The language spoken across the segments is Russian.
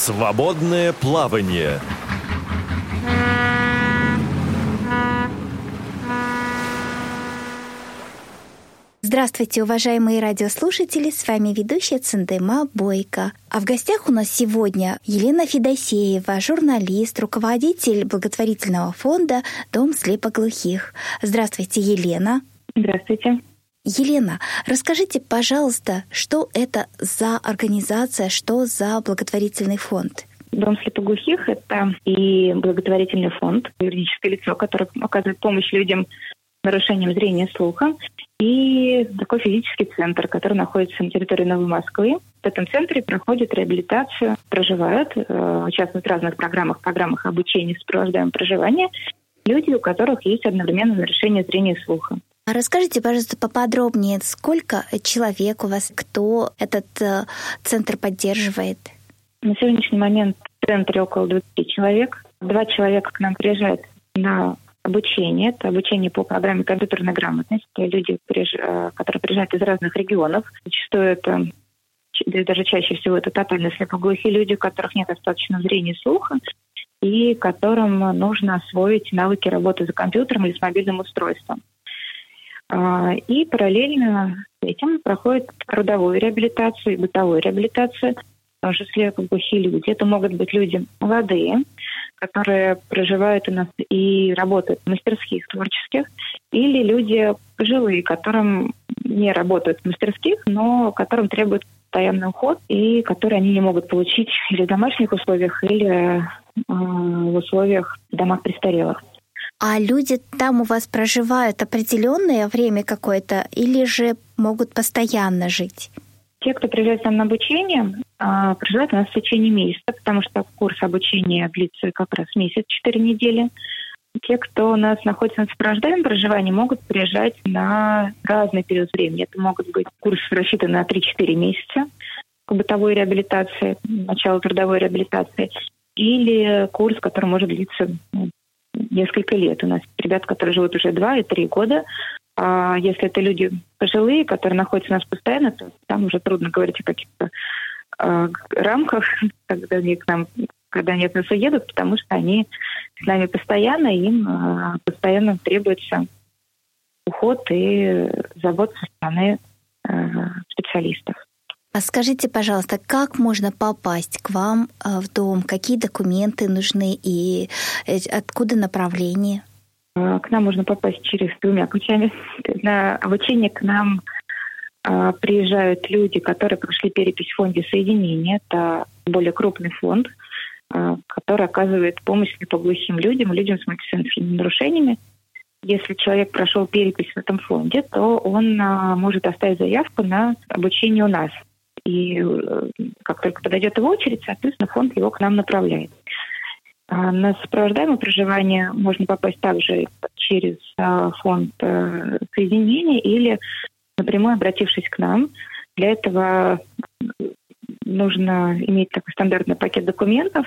Свободное плавание. Здравствуйте, уважаемые радиослушатели! С вами ведущая Циндема Бойко. А в гостях у нас сегодня Елена Федосеева, журналист, руководитель благотворительного фонда «Дом слепоглухих». Здравствуйте, Елена. Здравствуйте. Елена, расскажите, пожалуйста, что это за организация, что за благотворительный фонд? Дом слепоглухих – это и благотворительный фонд, юридическое лицо, которое оказывает помощь людям с нарушением зрения и слуха, и такой физический центр, который находится на территории Новой Москвы. В этом центре проходят реабилитацию, проживают, э, участвуют в разных программах, программах обучения, сопровождаем проживание люди, у которых есть одновременно нарушение зрения и слуха. А расскажите, пожалуйста, поподробнее, сколько человек у вас, кто этот э, центр поддерживает? На сегодняшний момент в центре около 20 человек. Два человека к нам приезжают на обучение. Это обучение по программе компьютерной грамотности. Люди, э, которые приезжают из разных регионов. Зачастую это даже чаще всего это тотально слепоглухие люди, у которых нет достаточно зрения и слуха, и которым нужно освоить навыки работы за компьютером или с мобильным устройством. А, и параллельно с этим проходит трудовую реабилитацию и бытовую реабилитацию, в числе глухие люди. Это могут быть люди молодые, которые проживают у нас и работают в мастерских творческих, или люди пожилые, которым не работают в мастерских, но которым требует постоянный уход, и которые они не могут получить или в домашних условиях, или э, в условиях домах престарелых. А люди там у вас проживают определенное время какое-то или же могут постоянно жить? Те, кто приезжает там на обучение, а, проживают у нас в течение месяца, потому что курс обучения длится как раз месяц, 4 недели. Те, кто у нас находится на сопровождаемом проживании, могут приезжать на разный период времени. Это могут быть курсы рассчитаны на 3-4 месяца бытовой реабилитации, начало трудовой реабилитации, или курс, который может длиться ну, несколько лет. У нас ребят, которые живут уже два и три года. А если это люди пожилые, которые находятся у нас постоянно, то там уже трудно говорить о каких-то э, рамках, когда они к нам, когда они от нас уедут, потому что они с нами постоянно, им э, постоянно требуется уход и забота со стороны э, специалистов. А скажите, пожалуйста, как можно попасть к вам э, в дом? Какие документы нужны и э, откуда направление? Э, к нам можно попасть через двумя путями. На обучение к нам приезжают люди, которые прошли перепись в фонде соединения. Это более крупный фонд, который оказывает помощь слепоглухим людям, людям с мультисенсорными нарушениями. Если человек прошел перепись в этом фонде, то он может оставить заявку на обучение у нас – и э, как только подойдет его очередь, соответственно, фонд его к нам направляет. А на сопровождаемое проживание можно попасть также через а, фонд э, соединения или напрямую обратившись к нам. Для этого нужно иметь такой стандартный пакет документов.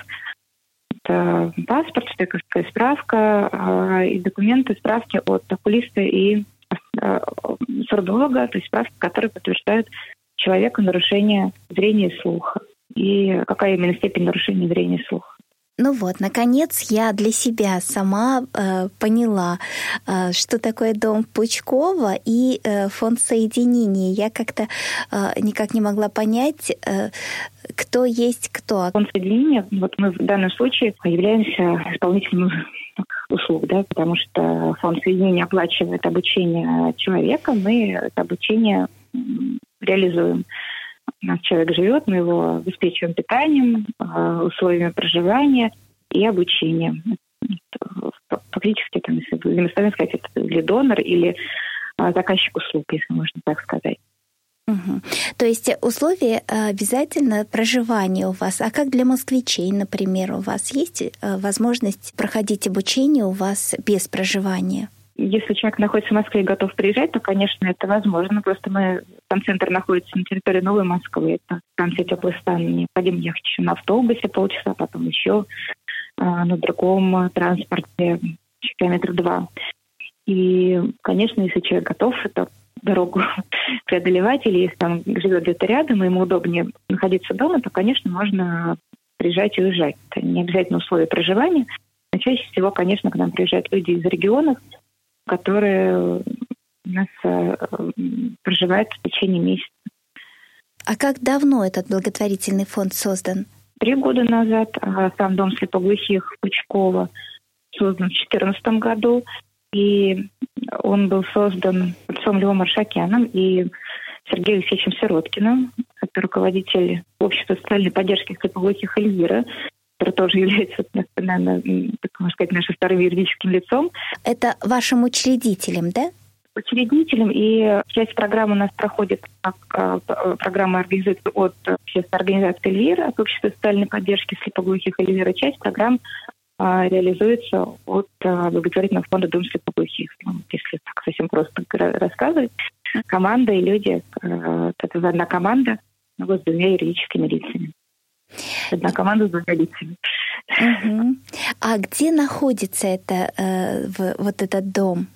Это паспорт, стойковская справка а, и документы, справки от окулиста и сурдолога, то есть справки, которые подтверждают человека нарушение зрения и слуха. И какая именно степень нарушения зрения и слуха. Ну вот, наконец я для себя сама э, поняла, э, что такое дом Пучкова и э, фонд соединения. Я как-то э, никак не могла понять, э, кто есть кто. Фонд соединения, вот мы в данном случае являемся исполнителем услуг, да, потому что фонд соединения оплачивает обучение человека, мы это обучение реализуем. У нас человек живет, мы его обеспечиваем питанием, а, условиями проживания и обучением. Фактически, там, если будем сказать, это или донор, или а, заказчик услуг, если можно так сказать. Угу. То есть условия а, обязательно проживания у вас. А как для москвичей, например, у вас есть возможность проходить обучение у вас без проживания? Если человек находится в Москве и готов приезжать, то, конечно, это возможно. Просто мы, там центр находится на территории Новой Москвы, это станция Теплый стан. Необходимо ехать еще на автобусе полчаса, потом еще а, на другом транспорте километра два. И, конечно, если человек готов эту дорогу преодолевать, или если он живет где-то рядом, и ему удобнее находиться дома, то, конечно, можно приезжать и уезжать. Это не обязательно условия проживания. Но чаще всего, конечно, к нам приезжают люди из регионов, которые у нас э, проживают в течение месяца. А как давно этот благотворительный фонд создан? Три года назад а сам дом слепоглухих Пучкова создан в 2014 году. И он был создан отцом Львом Маршакяном и Сергеем Алексеевичем Сироткиным, это руководитель общества социальной поддержки слепоглухих Эльвира, который тоже является, наверное, так можно сказать, нашим вторым юридическим лицом. Это вашим учредителем, да? Учредителем, и часть программы у нас проходит, как а, программа организуется от общественной организации Эльвира, от общества социальной поддержки слепоглухих Эльвира. Часть программ а, реализуется от а, благотворительного фонда «Дом слепоглухих». Ну, если так совсем просто рассказывать, команда и люди, э, это одна команда вот с двумя юридическими лицами. Одна команда с двумя лицами. Угу. А где находится это, э, в, вот этот дом?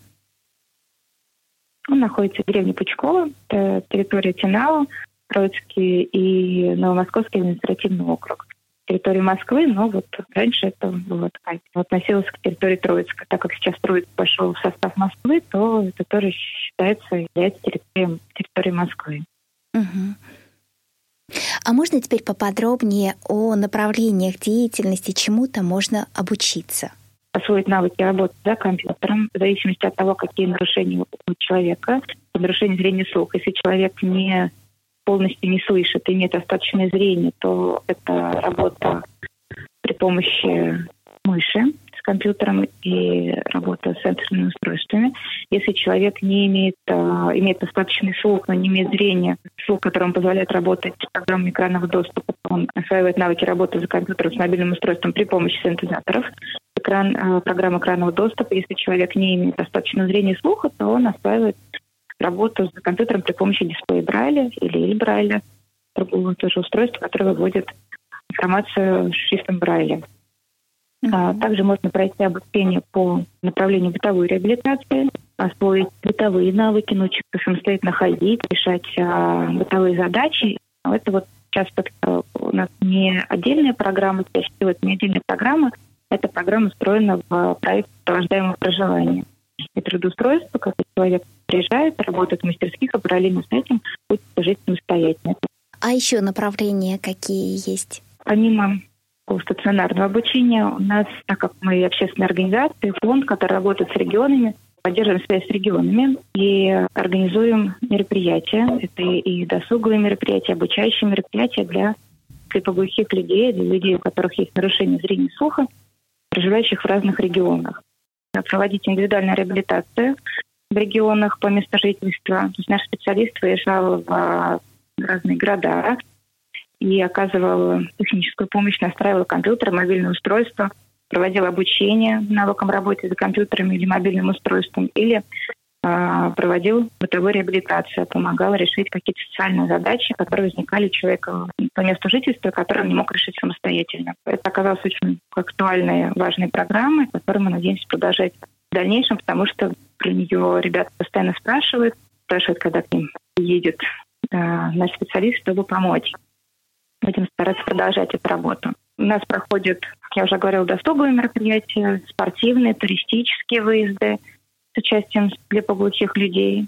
Он находится в деревне Пучково, это территория Тинау, Троицкий и Новомосковский административный округ территории Москвы, но вот раньше это было относилось к территории Троицка. Так как сейчас Троицк пошел в состав Москвы, то это тоже считается, является территорией, территорией Москвы. Угу. А можно теперь поподробнее о направлениях деятельности, чему-то можно обучиться? освоить навыки работы за компьютером, в зависимости от того, какие нарушения у человека. Нарушение зрения слуха. Если человек не полностью не слышит и нет достаточное зрение, то это работа при помощи мыши компьютером и работа с сенсорными устройствами. Если человек не имеет, а, имеет достаточный слух, но не имеет зрения, слух, который ему позволяет работать с программой экранного доступа, он осваивает навыки работы за компьютером с мобильным устройством при помощи синтезаторов. Экран, а, программа экранного доступа. Если человек не имеет достаточного зрения и слуха, то он осваивает работу с компьютером при помощи дисплея Брайля или Иль Брайля, другого тоже устройства, которое выводит информацию шрифтом Брайля. Mm-hmm. А, также можно пройти обучение по направлению бытовой реабилитации, освоить бытовые навыки, научиться самостоятельно ходить, решать а, бытовые задачи. Это вот сейчас у нас не отдельная программа, чаще всего это не отдельная программа, эта программа устроена в проект сопровождаемого проживания и трудоустройства, когда человек приезжает, работает в мастерских, а параллельно с этим учится жить самостоятельно. А еще направления какие есть? Помимо стационарного обучения, у нас, так как мы общественная организация, фонд, который работает с регионами, поддерживаем связь с регионами и организуем мероприятия. Это и досуговые мероприятия, обучающие мероприятия для слепоглухих людей, для людей, у которых есть нарушение зрения и слуха, проживающих в разных регионах проводить индивидуальную реабилитацию в регионах по месту жительства. То есть наш специалист выезжал в разные города и оказывал техническую помощь, настраивал компьютер, мобильное устройство, проводил обучение навыкам работы за компьютером или мобильным устройством, или э, проводил бытовую реабилитацию, помогал решить какие-то социальные задачи, которые возникали у человека по месту жительства, которые он не мог решить самостоятельно. Это оказалось очень актуальной, важной программой, которую мы надеемся продолжать в дальнейшем, потому что про нее ребята постоянно спрашивают, спрашивают, когда к ним едет э, наш специалист, чтобы помочь. Будем стараться продолжать эту работу. У нас проходят, как я уже говорила, досуговые мероприятия, спортивные, туристические выезды с участием слепоглухих людей.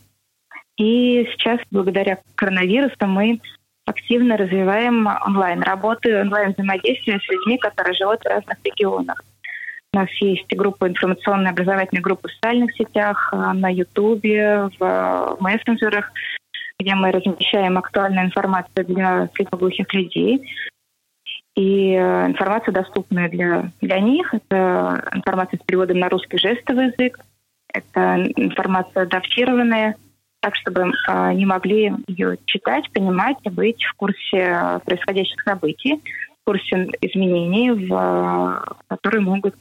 И сейчас, благодаря коронавирусу, мы активно развиваем онлайн-работы, онлайн-взаимодействие с людьми, которые живут в разных регионах. У нас есть группа информационная образовательная группа в социальных сетях, э, на Ютубе, в э, мессенджерах, где мы размещаем актуальную информацию для слепоглухих людей. И э, информация доступная для, для них. Это информация с переводом на русский жестовый язык. Это информация адаптированная, так, чтобы они могли ее читать, понимать и быть в курсе происходящих событий, в курсе изменений, в, которые могут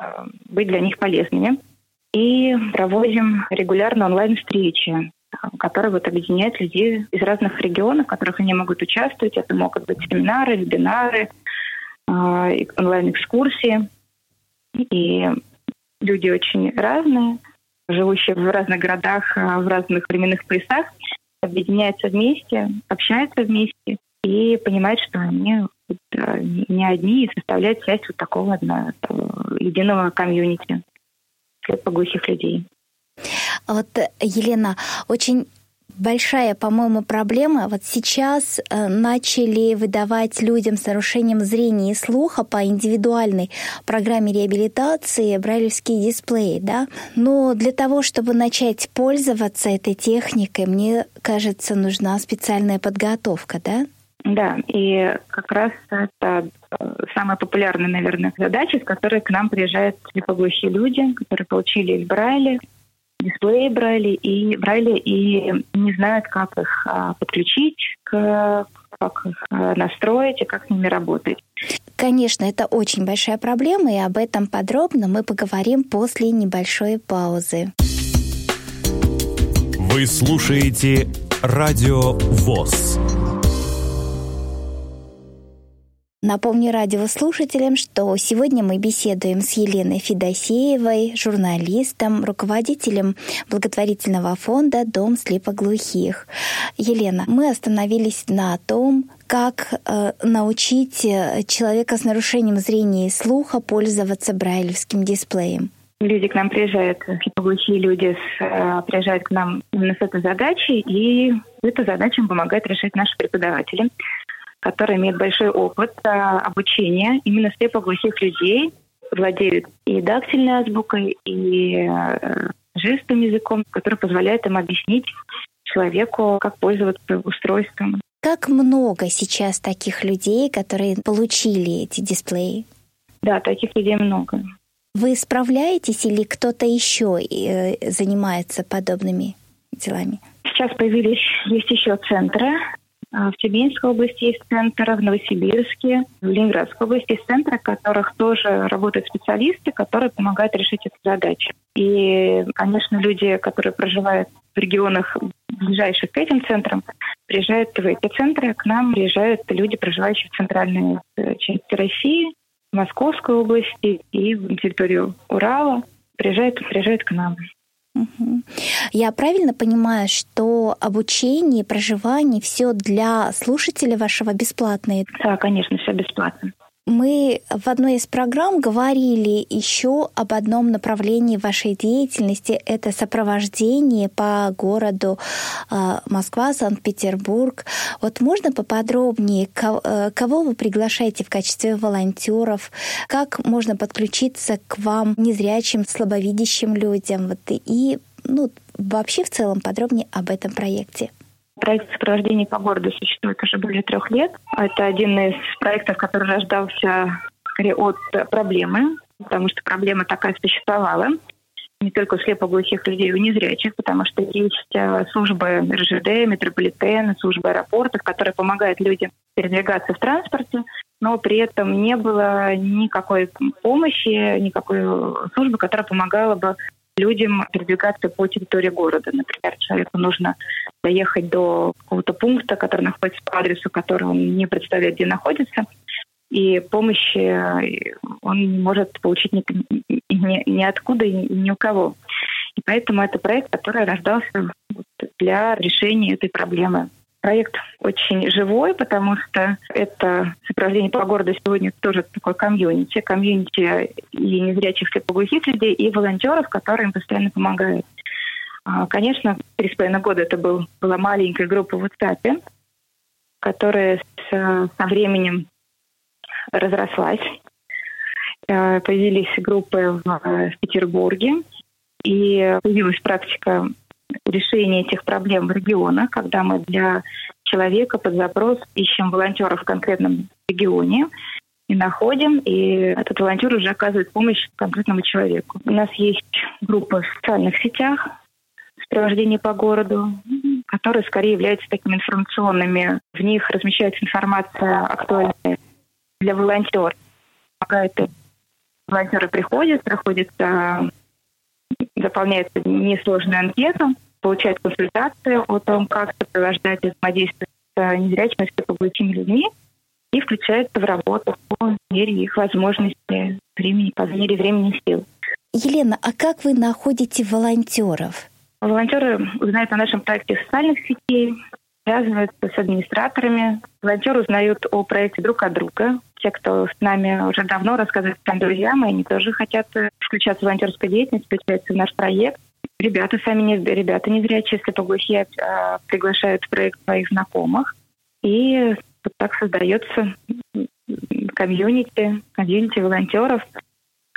Э, быть для них полезными. И проводим регулярно онлайн-встречи, которые вот объединяют людей из разных регионов, в которых они могут участвовать. Это могут быть семинары, вебинары, э, онлайн-экскурсии. И люди очень разные, живущие в разных городах, э, в разных временных поясах, объединяются вместе, общаются вместе и понимают, что они э, не одни и составлять часть вот такого одного, единого комьюнити слепоглухих людей. Вот, Елена, очень большая, по-моему, проблема. Вот сейчас э, начали выдавать людям с нарушением зрения и слуха по индивидуальной программе реабилитации брайлевские дисплеи, да. Но для того, чтобы начать пользоваться этой техникой, мне кажется, нужна специальная подготовка, да? Да, и как раз это э, самая популярная, наверное, задача, с которой к нам приезжают слепоглухие люди, которые получили Брайли, дисплеи Брайли и Брайли и не знают, как их а, подключить, к, как их а, настроить и как с ними работать. Конечно, это очень большая проблема, и об этом подробно мы поговорим после небольшой паузы. Вы слушаете Радио ВОЗ. Напомню радиослушателям, что сегодня мы беседуем с Еленой Федосеевой, журналистом, руководителем благотворительного фонда «Дом слепоглухих». Елена, мы остановились на том, как э, научить э, человека с нарушением зрения и слуха пользоваться брайлевским дисплеем. Люди к нам приезжают, слепоглухие люди с, э, приезжают к нам именно с этой задачей, и эту задачу им помогают решать наши преподаватели который имеет большой опыт а, обучения именно слепоглухих людей, владеют и дактильной азбукой, и э, жестовым языком, который позволяет им объяснить человеку, как пользоваться устройством. Как много сейчас таких людей, которые получили эти дисплеи? Да, таких людей много. Вы справляетесь или кто-то еще э, занимается подобными делами? Сейчас появились, есть еще центры в Тюменской области есть центр, в Новосибирске, в Ленинградской области есть центры, в которых тоже работают специалисты, которые помогают решить эту задачу. И, конечно, люди, которые проживают в регионах, ближайших к этим центрам, приезжают в эти центры. К нам приезжают люди, проживающие в центральной э, части России, в Московской области и в территорию Урала. Приезжают, приезжают к нам. Я правильно понимаю, что обучение, проживание, все для слушателя вашего бесплатное? Да, конечно, все бесплатно. Мы в одной из программ говорили еще об одном направлении вашей деятельности. Это сопровождение по городу а, Москва, Санкт-Петербург. Вот можно поподробнее, э, кого вы приглашаете в качестве волонтеров? Как можно подключиться к вам незрячим, слабовидящим людям? Вот, и ну, вообще в целом подробнее об этом проекте. Проект сопровождения по городу существует уже более трех лет. Это один из проектов, который рождался скорее от проблемы, потому что проблема такая существовала не только у слепоглухих людей, у незрячих, потому что есть э, службы РЖД, метрополитена, службы аэропортов, которые помогают людям передвигаться в транспорте, но при этом не было никакой помощи, никакой службы, которая помогала бы людям передвигаться по территории города. Например, человеку нужно доехать до какого-то пункта, который находится по адресу, который он не представляет, где находится, и помощи э, он может получить ни, ни, ни откуда и ни у кого. И поэтому это проект, который рождался для решения этой проблемы. Проект очень живой, потому что это сопровождение по городу сегодня тоже такой комьюнити. Комьюнити и незрячих слепоглухих людей, и волонтеров, которые им постоянно помогают. А, конечно, три с половиной года это был, была маленькая группа в WhatsApp, которая с, со временем разрослась. Э, появились группы в, в Петербурге, и появилась практика решения этих проблем в регионах, когда мы для человека под запрос ищем волонтеров в конкретном регионе и находим, и этот волонтер уже оказывает помощь конкретному человеку. У нас есть группа в социальных сетях сопровождение по городу, которые скорее являются такими информационными. В них размещается информация актуальная для волонтеров. Волонтеры приходят, проходят заполняют несложную анкету, получают консультацию о том, как сопровождать и взаимодействовать с незрячими и слепоглухими людьми и включаются в работу по мере их возможностей, времени, по мере времени сил. Елена, а как вы находите волонтеров? Волонтеры узнают о нашем проекте в социальных сетей, связываются с администраторами. Волонтеры узнают о проекте друг от друга. Те, кто с нами уже давно рассказывают там друзьям, и они тоже хотят включаться в волонтерскую деятельность, включаться в наш проект. Ребята сами не ребята не зрячие, слепоглухие, а, приглашают в проект своих знакомых. И вот так создается комьюнити, комьюнити волонтеров,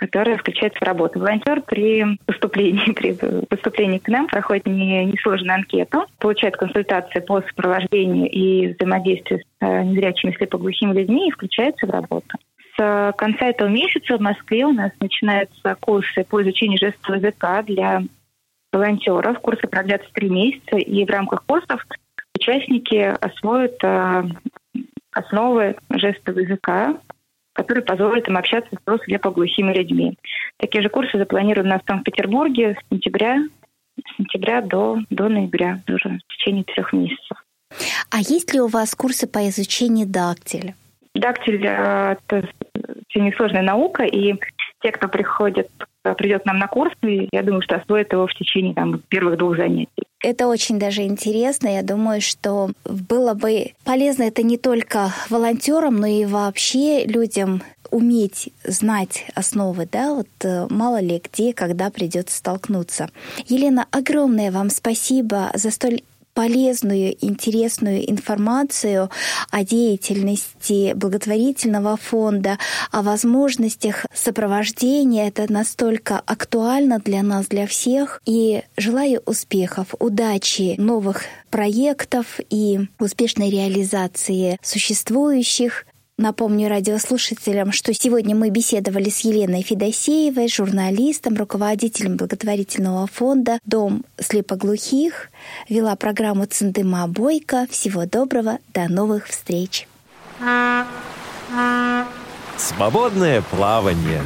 которая включается в работу. Волонтер при поступлении, при поступлении к нам проходит не, несложную анкету, получает консультации по сопровождению и взаимодействию с э, незрячими слепоглухими людьми и включается в работу. С конца этого месяца в Москве у нас начинаются курсы по изучению жестового языка для волонтеров. Курсы продлятся три месяца, и в рамках курсов участники освоят э, основы жестового языка, который позволит им общаться с слепоглухими людьми. Такие же курсы запланированы в Санкт-Петербурге с сентября, с сентября до, до ноября, уже в течение трех месяцев. А есть ли у вас курсы по изучению дактиля? Дактиль э, – это очень несложная наука, и те, кто приходит, придет нам на курсы, я думаю, что освоит его в течение там, первых двух занятий. Это очень даже интересно. Я думаю, что было бы полезно это не только волонтерам, но и вообще людям уметь знать основы, да, вот э, мало ли где, когда придется столкнуться. Елена, огромное вам спасибо за столь полезную, интересную информацию о деятельности благотворительного фонда, о возможностях сопровождения. Это настолько актуально для нас, для всех. И желаю успехов, удачи, новых проектов и успешной реализации существующих. Напомню радиослушателям, что сегодня мы беседовали с Еленой Федосеевой, журналистом, руководителем благотворительного фонда «Дом слепоглухих». Вела программу Цендыма Бойко. Всего доброго, до новых встреч. Свободное плавание.